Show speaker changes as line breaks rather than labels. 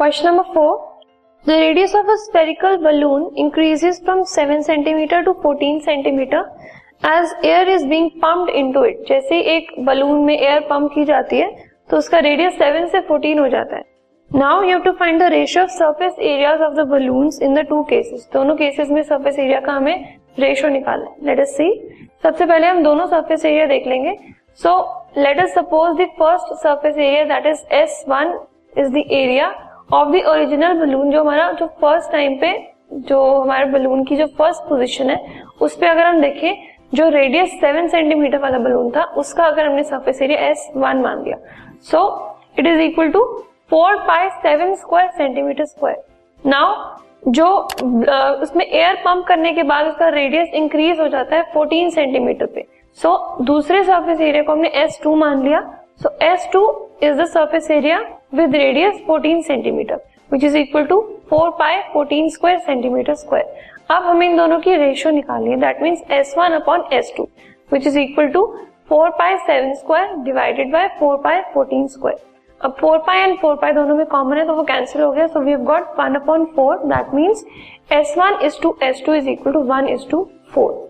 Question number four. The radius of a spherical balloon increases from 7 centimeter to 14 centimeter as air is being pumped into it. जैसे एक balloon में air pump की जाती है तो उसका रेडियस 7 से 14 हो जाता है। Now you have to find the ratio of surface areas of the balloons in the two cases दोनों केसेस में सरफेस एरिया का हमें रेशियो निकालना है। लेट अस सी सबसे पहले हम दोनों सरफेस एरिया देख लेंगे। So let us suppose the first surface area that is S one is the area of the original balloon जो हमारा जो फ़र्स्ट टाइम पे जो हमारे बलून की जो फ़र्स्ट पोजिशन है उस पर अगर हम देखें जो रेडियस सेवन सेंटीमीटर वाला बलून था उसका अगर हमने सरफेस एरिया एस वन मान दिया so it is equal to four five seven square centimetre square now जो उसमें एयर पंप करने के बाद उसका रेडियस इंक्रीज हो जाता है 14 सेंटीमीटर पे। सो so, दूसरे सरफेस एरिया को हमने एस टू मान लिया। So S two is the surface area with radius 14 centimetre which is equal to 4 pi 14 square centimetre square अब हमें इन दोनों की रेशियो निकालनी है। That means S one upon S two which is equal to 4 pi 7 square divided by 4 pi 14 square अब 4 पाई and 4 पाई दोनों में कॉमन है तो वो कैंसिल हो गया। So we have got 1 upon 4 that means S one is to S two is equal to 1 is to 4